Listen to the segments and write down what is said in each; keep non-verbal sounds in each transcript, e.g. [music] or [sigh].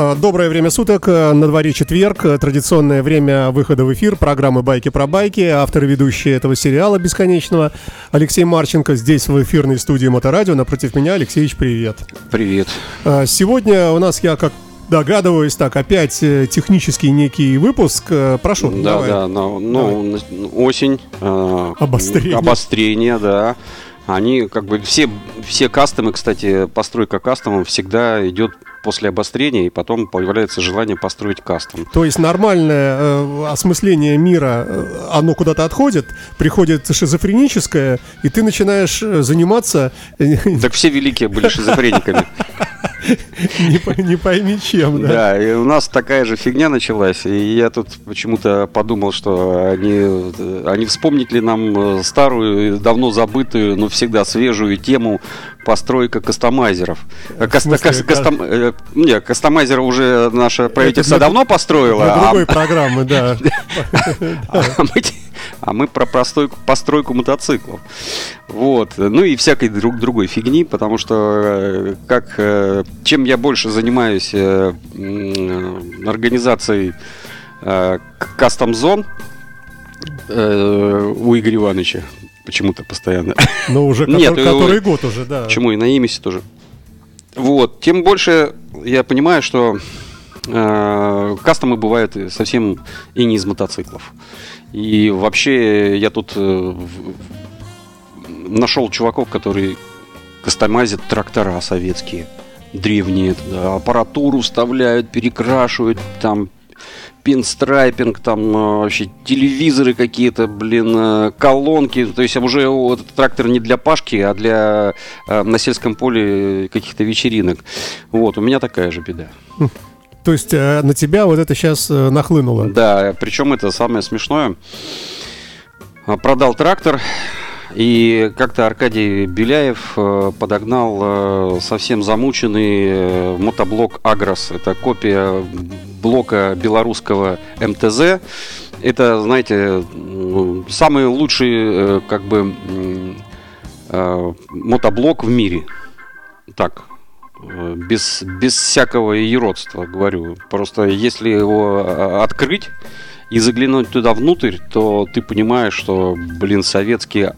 Доброе время суток, а, на дворе четверг, а, традиционное время выхода в эфир программы «Байки про байки», автор и ведущий этого сериала бесконечного Алексей Марченко здесь в эфирной студии Моторадио, напротив меня Алексеевич, привет. Привет. Сегодня у нас, я как догадываюсь, так, опять э, технический некий выпуск, Э, прошу, Да, давай. да, ну, ну, на- осень. э, Обострение. Обострение, да. Они как бы все, все кастомы, кстати, постройка кастомов всегда идет после обострения, и потом появляется желание построить кастом. То есть нормальное э, осмысление мира, э, оно куда-то отходит, приходит шизофреническое, и ты начинаешь э, заниматься э, [laughs] Так все великие были шизофрениками. [laughs] не, не пойми чем, да? Да, и у нас такая же фигня началась, и я тут почему-то подумал, что они, они вспомнить ли нам старую, давно забытую, но всегда свежую тему постройка кастомайзеров. Каст- смысле, кас- да? кастом- э, Не, кастомайзера уже наше правительство для- давно построило, Для а, другой [laughs] программы, да. а мы, а про постройку мотоциклов. Вот. Ну и всякой друг, другой фигни, потому что э, как, э, чем я больше занимаюсь организацией кастом-зон у Игоря Ивановича, почему-то постоянно. [laughs] Но уже Нет, который, э, который год уже, да. Почему и на Имисе тоже. Вот, тем больше я понимаю, что э, кастомы бывают и совсем и не из мотоциклов. И вообще я тут э, нашел чуваков, которые кастомазят трактора советские, древние, туда аппаратуру вставляют, перекрашивают, там пинстрайпинг, там э, вообще телевизоры какие-то, блин, э, колонки. То есть уже этот трактор не для Пашки, а для э, на сельском поле каких-то вечеринок. Вот, у меня такая же беда. [laughs] То есть на тебя вот это сейчас нахлынуло. Да, причем это самое смешное. Продал трактор, и как-то Аркадий Беляев подогнал совсем замученный мотоблок Агрос. Это копия блока белорусского МТЗ. Это, знаете, м, самый лучший э, как бы э, мотоблок в мире. Так, э, без, без всякого еродства, говорю. Просто если его э, открыть и заглянуть туда внутрь, то ты понимаешь, что, блин, советский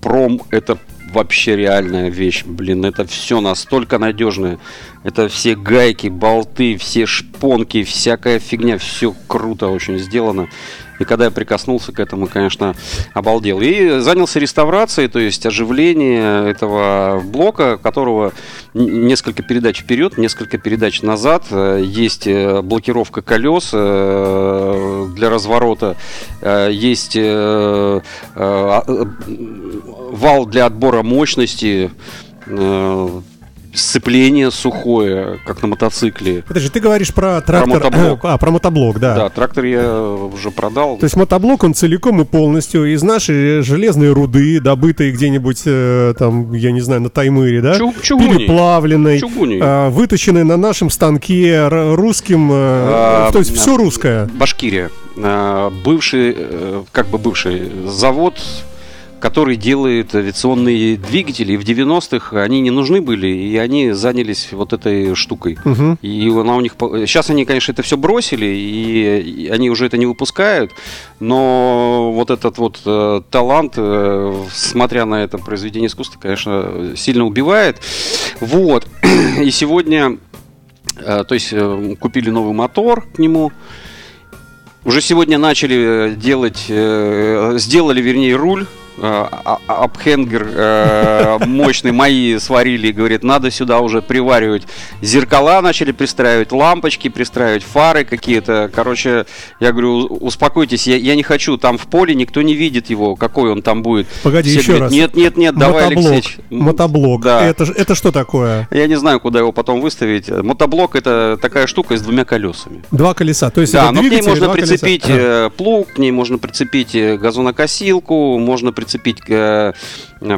пром это вообще реальная вещь, блин, это все настолько надежное. Это все гайки, болты, все шпонки, всякая фигня, все круто очень сделано. И когда я прикоснулся к этому, конечно, обалдел. И занялся реставрацией, то есть оживление этого блока, которого несколько передач вперед, несколько передач назад. Э, Есть э, блокировка колес э, для разворота, есть а, вал для отбора мощности, сцепление сухое, как на мотоцикле. Подожди, ты говоришь про трактор... мотоблок. а, про мотоблок, да. Да, трактор я уже продал. То есть мотоблок, он целиком и полностью из нашей железной руды, добытой где-нибудь, э, там, я не знаю, на Таймыре, да? Чу- чугуни. Переплавленной, Чугуни. а, выточенной на нашем станке русским, э, А, то есть все а, русское. Башкирия. А, Бывший, э, как бы бывший завод, который делает авиационные двигатели. И в 90-х они не нужны были, и они занялись вот этой штукой. Мгм. И она у них... Сейчас они, конечно, это все бросили, и они уже это не выпускают, но вот этот вот э, талант, э, смотря на это произведение искусства, конечно, сильно убивает. Вот. [clears throat] И сегодня, э, то есть, э, купили новый мотор к нему, уже сегодня начали э, делать, э, сделали, вернее, руль. Э, а- а- Апхенгер э, мощный мои сварили, говорит, надо сюда уже приваривать зеркала, начали пристраивать лампочки, пристраивать фары какие-то. Короче, я говорю, «У- успокойтесь, я, я не хочу, там в поле никто не видит его, какой он там будет. Погоди, Все еще говорят, раз. Нет, нет, нет, давай, мотоблок. Алексеич. М, Мотоблок. Да. Это, это что такое? Я не знаю, куда его потом выставить. Мотоблок это такая штука с двумя колесами. Два колеса. То есть Да, это но к ней можно колеса. прицепить Ага. э, плуг, к ней можно прицепить газонокосилку, можно прицепить прицепить э,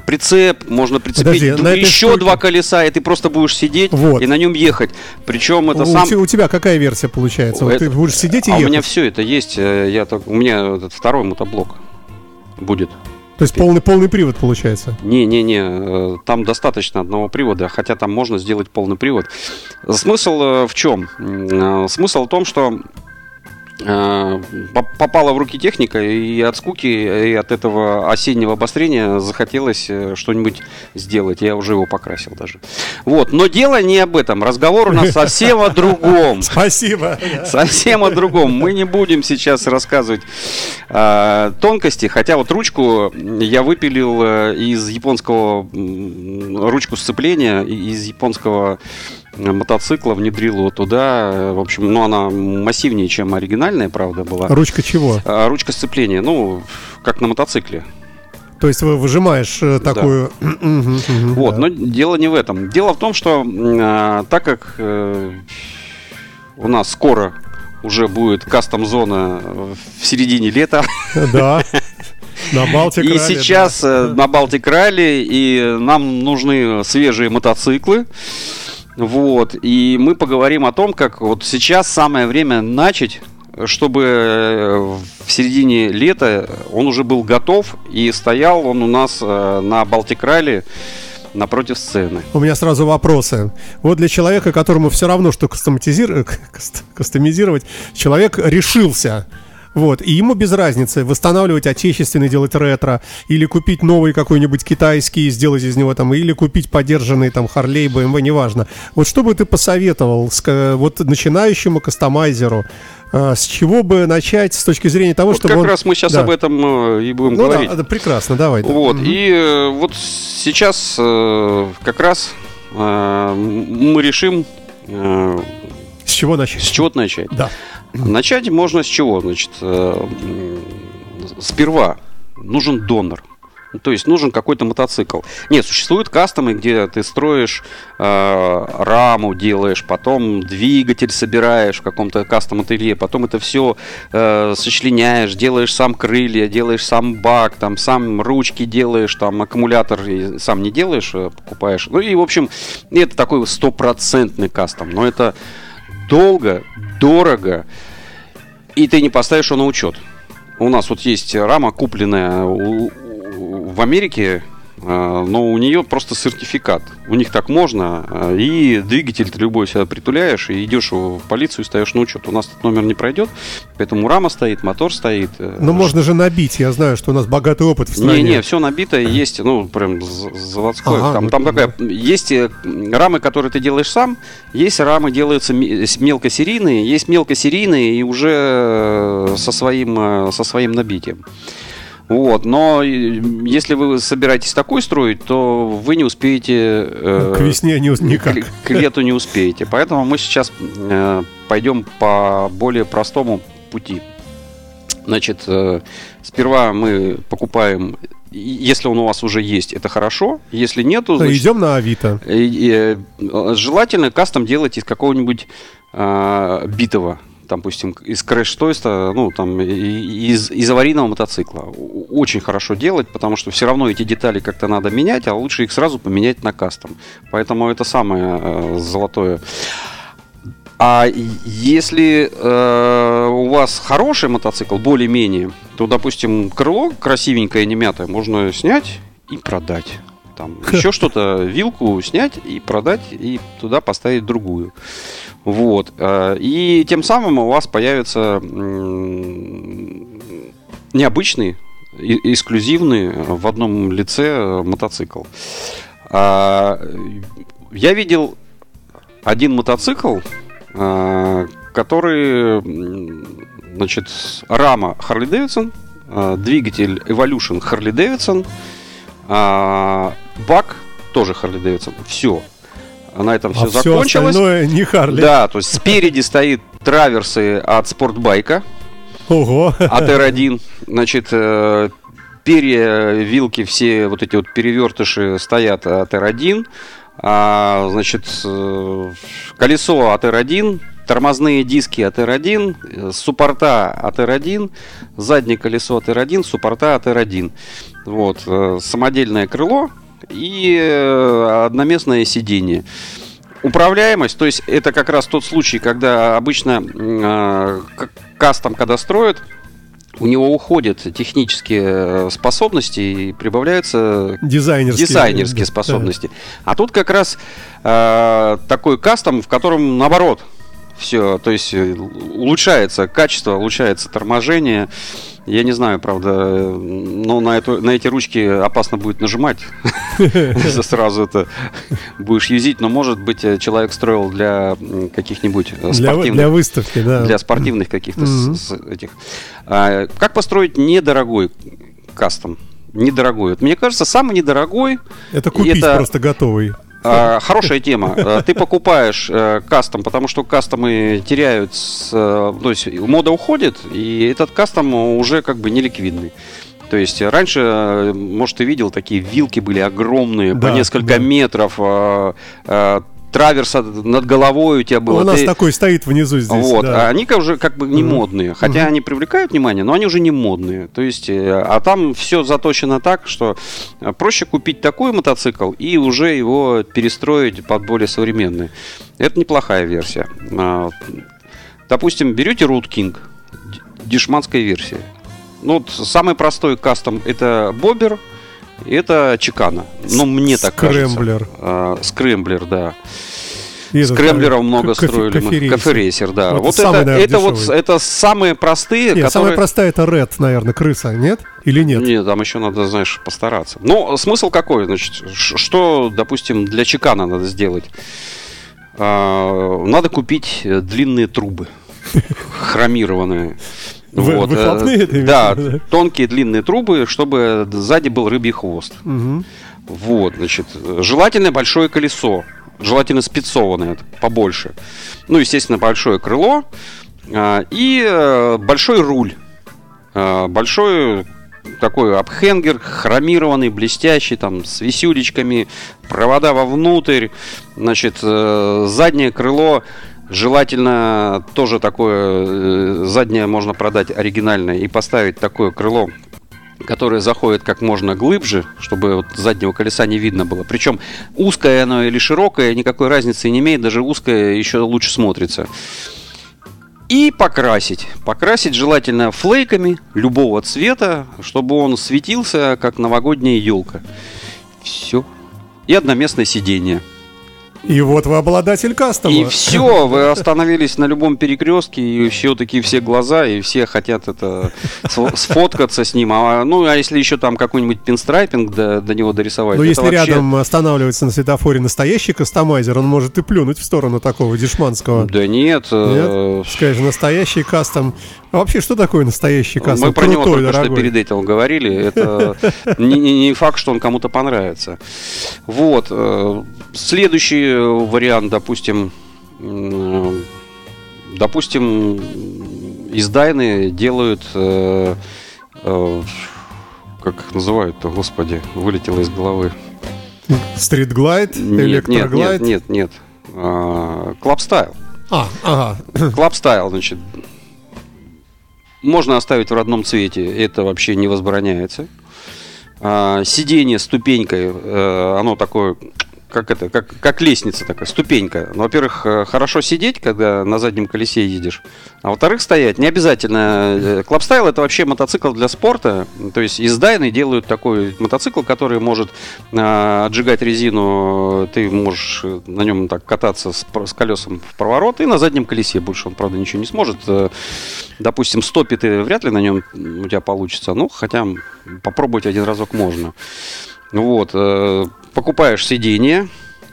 прицеп, можно прицепить Подожди, еще штуке- два колеса, и ты просто будешь сидеть Вот. и на нем ехать. Причем это у, сам... у тебя какая версия получается? Вот Это- ты будешь сидеть и а у ехать? меня все это есть. э, Я так... У меня этот второй мотоблок будет. То есть полный, полный привод получается? Не-не-не, э, там достаточно одного привода, хотя там можно сделать полный привод. Смысл э, в чем? Э, Смысл в том, что э, попала в руки техника, и от скуки, и от этого осеннего обострения захотелось э, что-нибудь сделать. Я уже его покрасил даже. Вот, но дело не об этом. Разговор у нас [laughs] совсем о другом. Спасибо. Совсем о другом. Мы не будем сейчас рассказывать э, тонкости, хотя вот ручку я выпилил э, из японского ручку сцепления из японского мотоцикла, внедрил его туда. Э, В общем, ну она массивнее, чем оригинальная, правда, была. Ручка чего? А, Ручка сцепления, ну, как на мотоцикле. То есть вы выжимаешь э, такую... [clears throat] Мгм, Вот, да. но дело не в этом. Дело в том, что а, так как э, у нас скоро уже будет кастом-зона в середине лета, Да. [laughs] На Балтик и Ралли, сейчас да. э, на Балтик Ралли, и нам нужны свежие мотоциклы. Вот, и мы поговорим о том, как вот сейчас самое время начать, чтобы э, в середине лета он уже был готов, и стоял он у нас э, на Балтик Ралли напротив сцены. У меня сразу вопросы. Вот для человека, которому все равно, что каст- кастомизировать, человек решился. Вот, и ему без разницы восстанавливать отечественный, делать ретро, или купить новый какой-нибудь китайский, и сделать из него там, или купить подержанный там Харлей, BMW, неважно. Вот что бы ты посоветовал вот начинающему кастомайзеру, э, с чего бы начать с точки зрения того, Вот чтобы как он- раз мы сейчас Да. об этом э, и будем Ну говорить. да, прекрасно, давай. да. Вот, Мгм. и э, вот сейчас как раз мы решим, С чего начать? с чего начать. Да. Начать можно с чего? Значит, э, сперва нужен донор. То есть нужен какой-то мотоцикл. Нет, существуют кастомы, где ты строишь э, раму, делаешь, потом двигатель собираешь в каком-то кастом ателье, потом это все сочленяешь, делаешь сам крылья, делаешь сам бак, там сам ручки делаешь, там аккумулятор и сам не делаешь, э, покупаешь. Ну и в общем, это такой стопроцентный кастом, но это долго, дорого, и ты не поставишь его на учет. У нас вот есть рама, купленная в Америке, но у нее просто сертификат. У них так можно, э, и двигатель ты любой сюда притуляешь, и идешь в полицию и ставишь на учет. У нас этот номер не пройдет, поэтому рама стоит, мотор стоит. э, Ну, можно же набить. Я знаю, что у нас богатый опыт в стране. не, не, все набито, есть, ну, прям з- заводской. Ага, там, ну, там ну, такая, есть э, рамы, которые ты делаешь сам, есть рамы делаются мелкосерийные, есть мелкосерийные и уже э, со своим, э, со своим набитием. Вот, но если вы собираетесь такой строить, то вы не успеете... э, К весне не, никак. к, к лету не успеете. Поэтому мы сейчас э, пойдем по более простому пути. Значит, э, сперва мы покупаем, и- если он у вас уже есть, это хорошо. Если нету, значит, Идем на Авито. э, э, э, желательно кастом делать из какого-нибудь э, битого. Допустим, из крэш-тойста, ну, там, из, из аварийного мотоцикла. Очень хорошо делать, потому что все равно эти детали как-то надо менять, а лучше их сразу поменять на кастом. Поэтому это самое э, золотое. А если э, у вас хороший мотоцикл, более-менее, то, допустим, крыло красивенькое, не мятое, можно снять и продать. Там еще что-то, вилку снять и продать, и туда поставить другую. Вот. э, И тем самым у вас появится необычный, эксклюзивный в одном лице э, мотоцикл. А, Я видел один мотоцикл, э, который, значит, рама Davidson, э, двигатель Evolution Harley Davidson, а, бак тоже Harley Davidson. Все. На этом все а все закончилось. остальное не Харли. Да, то есть спереди стоит траверсы от спортбайка, Ого. от R1. Значит, э, перья, вилки, все вот эти вот перевертыши стоят от R1. А, значит, э, колесо от R1, тормозные диски от R1, э, суппорта от R1, заднее колесо от R1, суппорта от R1. Вот, самодельное крыло и э, одноместное сиденье. Управляемость, то есть это как раз тот случай, когда обычно э, кастом, когда строят, у него уходят технические э, способности и прибавляются Дизайнерские. дизайнерские Да. способности. А тут как раз э, такой кастом, в котором наоборот все, то есть э, улучшается качество, улучшается торможение. Я не знаю, правда, но на, эту, на эти ручки опасно будет нажимать. [laughs] Сразу это будешь юзить, но может быть человек строил для каких-нибудь э, спортивных для выставки, да. для спортивных каких-то этих. А, как построить недорогой кастом? Недорогой. Мне кажется, самый недорогой Это купить просто готовый. А, хорошая тема. А, Ты покупаешь э, кастом, потому что кастомы теряют, э, то есть мода уходит, и этот кастом уже как бы неликвидный. То есть раньше, э, может, ты видел, такие вилки были огромные, Да, по несколько да. метров, э, траверс над головой у тебя был. У а нас ты- такой стоит внизу здесь. вот, да. а они как уже как бы не модные. Хотя они привлекают внимание, но они уже не модные. То есть, э, а там все заточено так, что э, проще купить такой мотоцикл и уже его перестроить под более современный. Это неплохая версия. А, Допустим, берете Root King, д- дешманская версия. Ну, вот самый простой кастом это Бобер, это Chicano. Ну, мне так кажется. Scrambler. А, Scrambler, да. И Scrambler ов много cafe- строили cafe racer. Cafe racer, да. Вот Вот, самый, это, наверное, это вот это самые простые, Нет, которые. самая простая это Rat, наверное, крыса, нет? Или нет? Нет, там еще надо, знаешь, постараться. Но смысл какой? Значит, что, допустим, для Chicano надо сделать? А, Надо купить длинные трубы, [laughs] хромированные. Вы- выхлопные ты имеешь да, да? тонкие длинные трубы, чтобы сзади был рыбий хвост. Мгм. Вот, значит, желательно большое колесо, желательно спецованное, побольше. Ну, естественно, большое крыло а, и э, большой руль. А, Большой такой апхенгер, хромированный, блестящий, там, с висюлечками, провода вовнутрь, значит, э, заднее крыло, желательно тоже такое, э, заднее можно продать оригинальное и поставить такое крыло, которое заходит как можно глубже, чтобы вот заднего колеса не видно было. Причем узкое оно или широкое, никакой разницы не имеет, даже узкое еще лучше смотрится. И покрасить. Покрасить желательно флейками любого цвета, чтобы он светился, как новогодняя елка. Все. И одноместное сиденье. И вот вы обладатель кастома. И все, вы остановились на любом перекрестке, и все такие все глаза, и все хотят это сфо- сфоткаться с ним. А, ну, а если еще там какой-нибудь пинстрайпинг до, до него дорисовать, это если вообще- рядом останавливается на светофоре настоящий кастомайзер, он может и плюнуть в сторону такого дешманского. Да нет, э, Нет? Скажешь, настоящий кастом. А вообще, что такое настоящий кастом? мы про него Крутой, только что дорогой. перед этим говорили. Это не, не- не факт, что он кому-то понравится. Вот. э, Следующий вариант, допустим, допустим, из Дайны делают, э, э, как их называют-то, господи, вылетело из головы. Street Glide, Нет, нет, Electra Glide. нет, нет, нет. А, Club style. А, ага. Club style, значит, можно оставить в родном цвете, это вообще не возбраняется. А, сиденье ступенькой, э, оно такое, как это, как, как лестница такая, ступенька. Ну, во-первых, э, хорошо сидеть, когда на заднем колесе едешь, а во-вторых, стоять. Не обязательно. Э, Club style это вообще мотоцикл для спорта. То есть из Дайны делают такой мотоцикл, который может а, отжигать резину. Ты можешь э, на нем так кататься с, с колесом в проворот и на заднем колесе. Больше он, правда, ничего не сможет. Э, Допустим, стопи ты вряд ли на нем у тебя получится. Ну, хотя попробовать один разок можно. Вот. Покупаешь сиденье,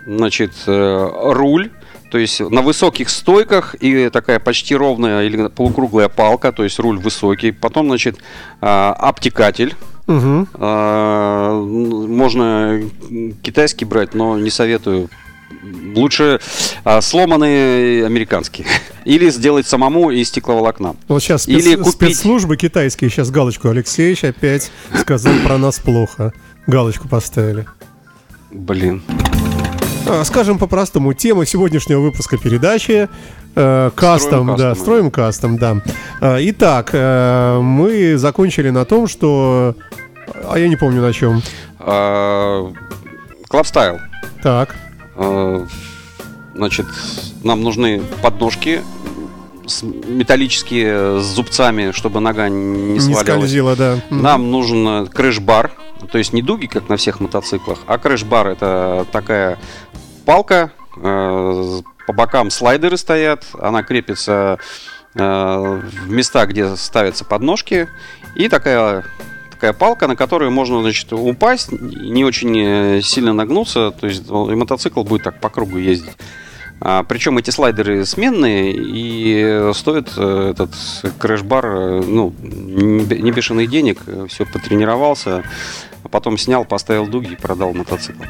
значит, э, руль, то есть на высоких стойках и такая почти ровная или полукруглая палка, то есть руль высокий. Потом, значит, а, обтекатель. А, Можно китайский брать, но не советую. Лучше а, сломанный американский. [laughs] Или сделать самому из стекловолокна. Вот сейчас спец- Или купить- спецслужбы китайские сейчас галочку Алексеевич опять сказал про нас плохо. Галочку поставили. Блин. А, Скажем по-простому, тема сегодняшнего выпуска передачи Э, Кастом, Строим да, кастом, строим кастом, да. Э, Итак, э, мы закончили на том, что... А я не помню на чем. А, Style. Так, А, Значит, нам нужны подножки с- металлические с зубцами, чтобы нога не не свалилась. скользила, да. Нам нужен э, крыш-бар, то есть не дуги, как на всех мотоциклах, а крыш-бар это такая палка, э, по бокам слайдеры стоят, она крепится э, в места, где ставятся подножки, и такая такая палка, на которую можно, значит, упасть, не очень э, сильно нагнуться, то есть и мотоцикл будет так по кругу ездить. А, причем эти слайдеры сменные и стоит э, этот крэш-бар, э, ну, не бе- не бешеных денег, все потренировался, а потом снял, поставил дуги и продал мотоцикл.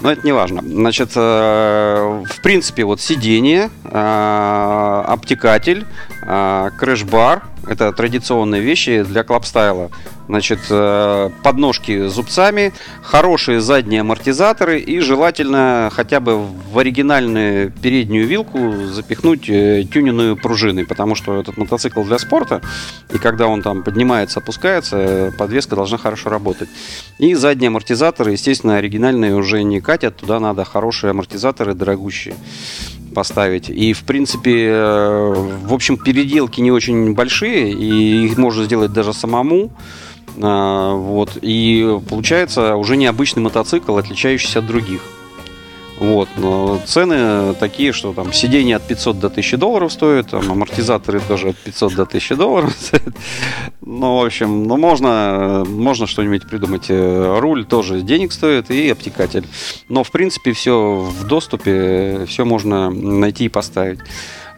Но это не важно. Значит, э, в принципе, вот сиденье, э, обтекатель, э, crash bar, это традиционные вещи для клабстайла. Значит, э, подножки зубцами, хорошие задние амортизаторы и желательно хотя бы в оригинальную переднюю вилку запихнуть э, тюненную пружины, потому что этот мотоцикл для спорта, и когда он там поднимается, опускается, подвеска должна хорошо работать. И задние амортизаторы, естественно, оригинальные уже не катят, туда надо хорошие амортизаторы, дорогущие поставить. И, в принципе, э, в общем, переделки не очень большие, и их можно сделать даже самому. А, Вот. И получается уже необычный мотоцикл, отличающийся от других. Вот. Но цены такие, что там сиденье от 500 до 1000 долларов стоит, там амортизаторы тоже от 500 до 1000 долларов стоят. Ну, в общем, ну можно, можно что-нибудь придумать. Э, Руль тоже денег стоит и обтекатель. Но, в принципе, все в доступе, все можно найти и поставить.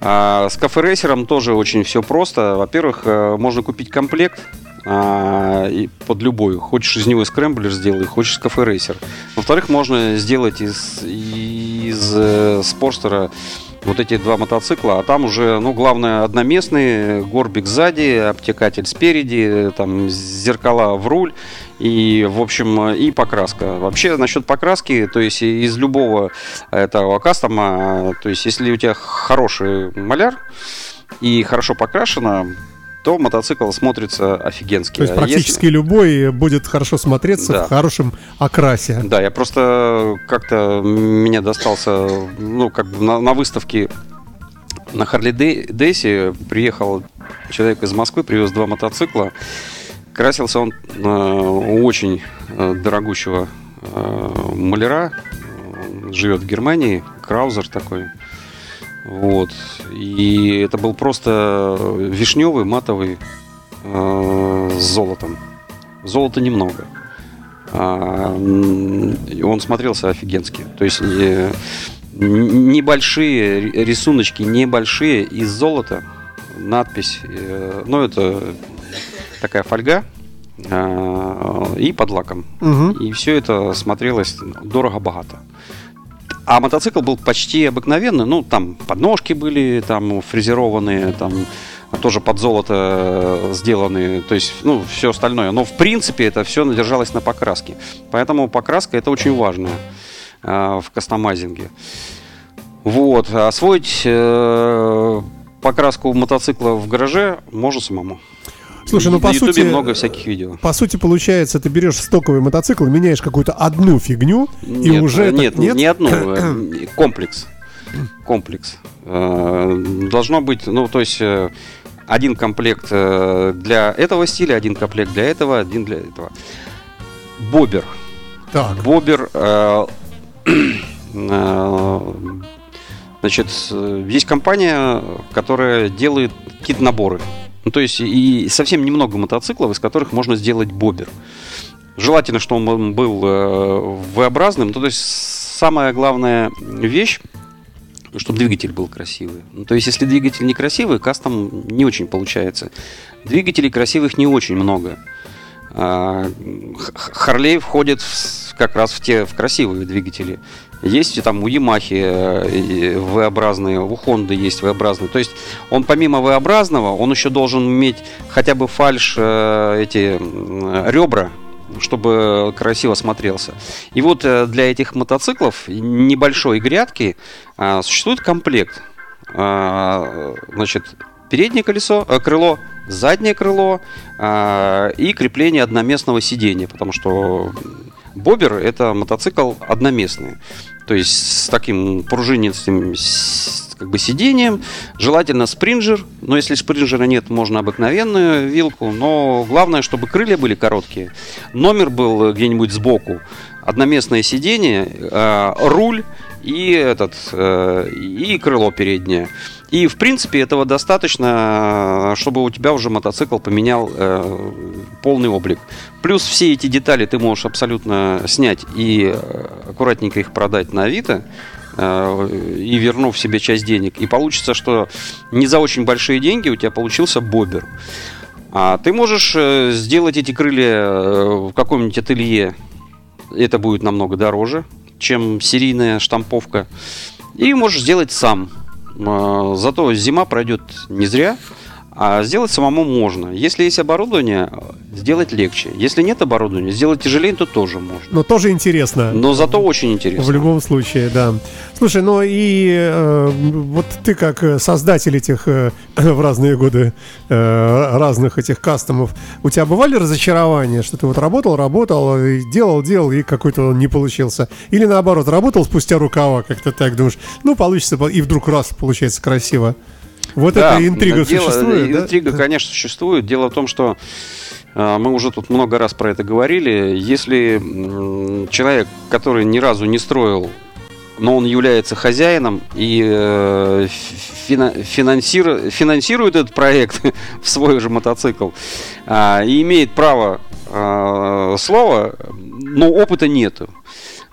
А с кафе-рейсером тоже очень все просто. Во-первых, э, можно купить комплект а, и под любой. Хочешь из него скрэмблер сделай, хочешь кафе-рейсер. Во-вторых, можно сделать из, из э, спорстера вот эти два мотоцикла, а там уже, ну, главное, одноместный, горбик сзади, обтекатель спереди, там зеркала в руль и, в общем, и покраска. Вообще, насчет покраски, то есть из любого этого кастома, то есть если у тебя хороший маляр и хорошо покрашено, то мотоцикл смотрится офигенски. То есть А практически любой будет хорошо смотреться Да. в хорошем окрасе. да, я просто как-то меня достался, ну, как бы на, на выставке на Харли Дейсе приехал человек из Москвы, привез два мотоцикла. Красился он э, очень э, дорогущего э, маляра, Он живет в Германии, Краузер такой. Вот. И это был просто вишневый, матовый э, с золотом. Золота немного. А, он смотрелся офигенски. То есть э, небольшие ри- рисуночки, небольшие из золота, надпись. э, Ну, это такая фольга а, и под лаком. Мгм. И все это смотрелось дорого-богато. А мотоцикл был почти обыкновенный. Ну, там подножки были там фрезерованные, там тоже под золото э, сделанные. То есть, ну, все остальное. Но, в принципе, это все держалось на покраске. Поэтому покраска это очень важно э, в кастомайзинге. Вот. Освоить э, покраску мотоцикла в гараже можно самому. Слушай, ну И по на сути, много всяких видео. по сути получается, ты берешь стоковый мотоцикл, меняешь какую-то одну фигню и Нет, уже э, это- нет, не одну, э, [clears throat] комплекс. Комплекс. Э, Должно быть, ну, то есть э, один комплект для этого стиля, один комплект для этого, один для этого. Бобер. Так, Бобер. э, [clears throat] э, Значит, есть компания, которая делает кит-наборы. Ну, то есть и совсем немного мотоциклов, из которых можно сделать бобер. Желательно, чтобы он был э, V-образным. Ну, то есть самая главная вещь, чтобы двигатель был красивый. Ну, то есть если двигатель некрасивый, кастом не очень получается. Двигателей красивых не очень много. А, Харлей входит в как раз в те в красивые двигатели. Есть там у Ямахи э, V-образные, у Хонды есть V-образные. То есть он помимо V-образного, он еще должен иметь хотя бы фальш э, эти ребра, чтобы красиво смотрелся. И вот э, для этих мотоциклов небольшой грядки существует комплект. значит, переднее колесо, крыло, заднее крыло и крепление одноместного сидения, потому что Бобер это мотоцикл одноместный, то есть с таким пружинистым как бы сиденьем, желательно спринджер, но если спринджера нет, можно обыкновенную вилку, но главное, чтобы крылья были короткие, номер был где-нибудь сбоку, одноместное сиденье, э, руль и этот э, и крыло переднее. И, в принципе, этого достаточно, чтобы у тебя уже мотоцикл поменял э, полный облик. Плюс все эти детали ты можешь абсолютно снять и э, аккуратненько их продать на Авито э, и вернув себе часть денег. И получится, что не за очень большие деньги у тебя получился бобер. А ты можешь э, сделать эти крылья э, в каком-нибудь ателье. Это будет намного дороже, чем серийная штамповка. И можешь сделать сам. А, зато зима пройдет не зря, а сделать самому можно. Если есть оборудование, сделать легче. Если нет оборудования, сделать тяжелее, то тоже можно. Но тоже интересно. Но зато очень интересно. В любом случае, да. Слушай, ну и э, вот ты как создатель этих э, [clears throat] в разные годы э, разных этих кастомов, у тебя бывали разочарования, что ты вот работал, работал, делал, делал, и какой-то он не получился? Или наоборот, работал спустя рукава, как-то так думаешь, ну получится, и вдруг раз получается красиво? Вот да, эта интрига дело, существует, Интрига, да? конечно, существует. Дело в том, что а, мы уже тут много раз про это говорили. Если человек, который ни разу не строил, но он является хозяином и э, финансирует, финансирует этот проект [laughs] в свой же мотоцикл а, и имеет право а, слова, но опыта нету.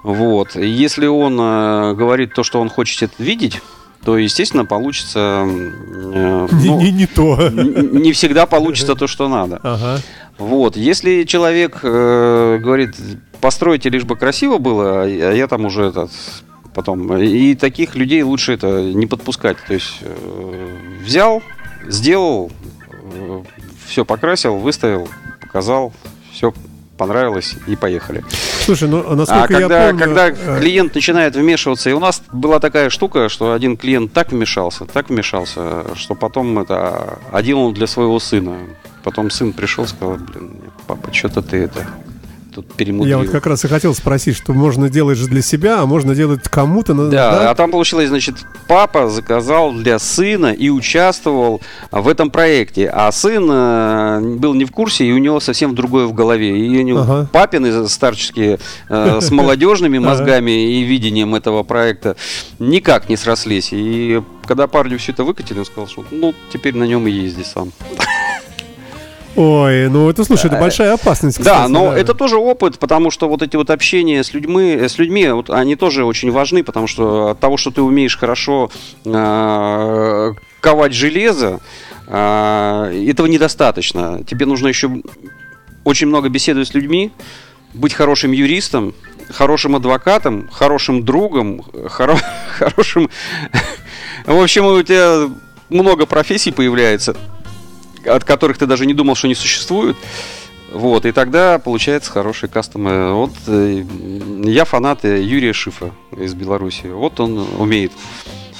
Вот. Если он э, говорит то, что он хочет это видеть, то, естественно, получится... Э, ну, не, не, не то. Не всегда получится то, что надо. Ага. Вот. Если человек э, говорит, постройте лишь бы красиво было, а я там уже этот потом... И таких людей лучше это не подпускать. То есть э, взял, сделал, э, все покрасил, выставил, показал, все понравилось и поехали. Слушай, ну насколько а когда, я помню... когда э, клиент начинает вмешиваться, и у нас была такая штука, что один клиент так вмешался, так вмешался, что потом это один он для своего сына. Потом сын пришел, сказал, блин, папа, что-то ты это тут перемудрил. Я вот как раз и хотел спросить, что можно делать же для себя, а можно делать кому-то. Да, да, а там получилось, значит, папа заказал для сына и участвовал в этом проекте, а сын э, был не в курсе, и у него совсем другое в голове. И у него ага. папины старческие э, с [laughs] молодежными мозгами и видением этого проекта никак не срослись. И когда парню все это выкатили, он сказал, что ну, теперь на нем и езди сам. [laughs] Ой, ну это, слушай, это большая опасность. Кстати, да, но да. это тоже опыт, потому что вот эти вот общения с людьми, с людьми, вот они тоже очень важны, потому что от того, что ты умеешь хорошо э, ковать железо, э, этого недостаточно. Тебе нужно еще очень много беседовать с людьми, быть хорошим юристом, хорошим адвокатом, хорошим другом, хоро [laughs] хорошим... В общем, у тебя много профессий появляется от которых ты даже не думал, что они существуют. Вот, и тогда получается хорошие кастомы. Вот э, я фанат Юрия Шифа из Беларуси. Вот он умеет.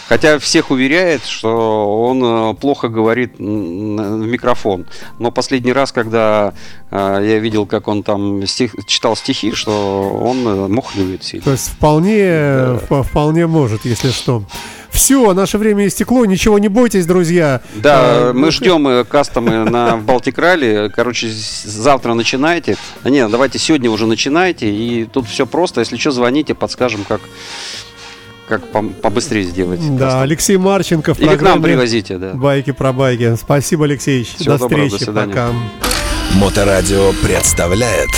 Хотя всех уверяет, что он э, плохо говорит в микрофон. Но последний раз, когда э, я видел, как он там стих, читал стихи, что он мухлюет сильно. То есть вполне, да. вполне может, если что. Все, наше время истекло, ничего не бойтесь, друзья. Да, а, мы ну, ждем э, кастомы на Балтик Ралли. Короче, завтра начинайте. А нет, давайте сегодня уже начинайте. И тут все просто. Если что, звоните, подскажем, как как побыстрее сделать. Да, кастом. Алексей Марченко в Или к нам привозите, да. Байки про байки. Спасибо, Алексей. Всего до доброго, встречи. До Пока. Моторадио представляет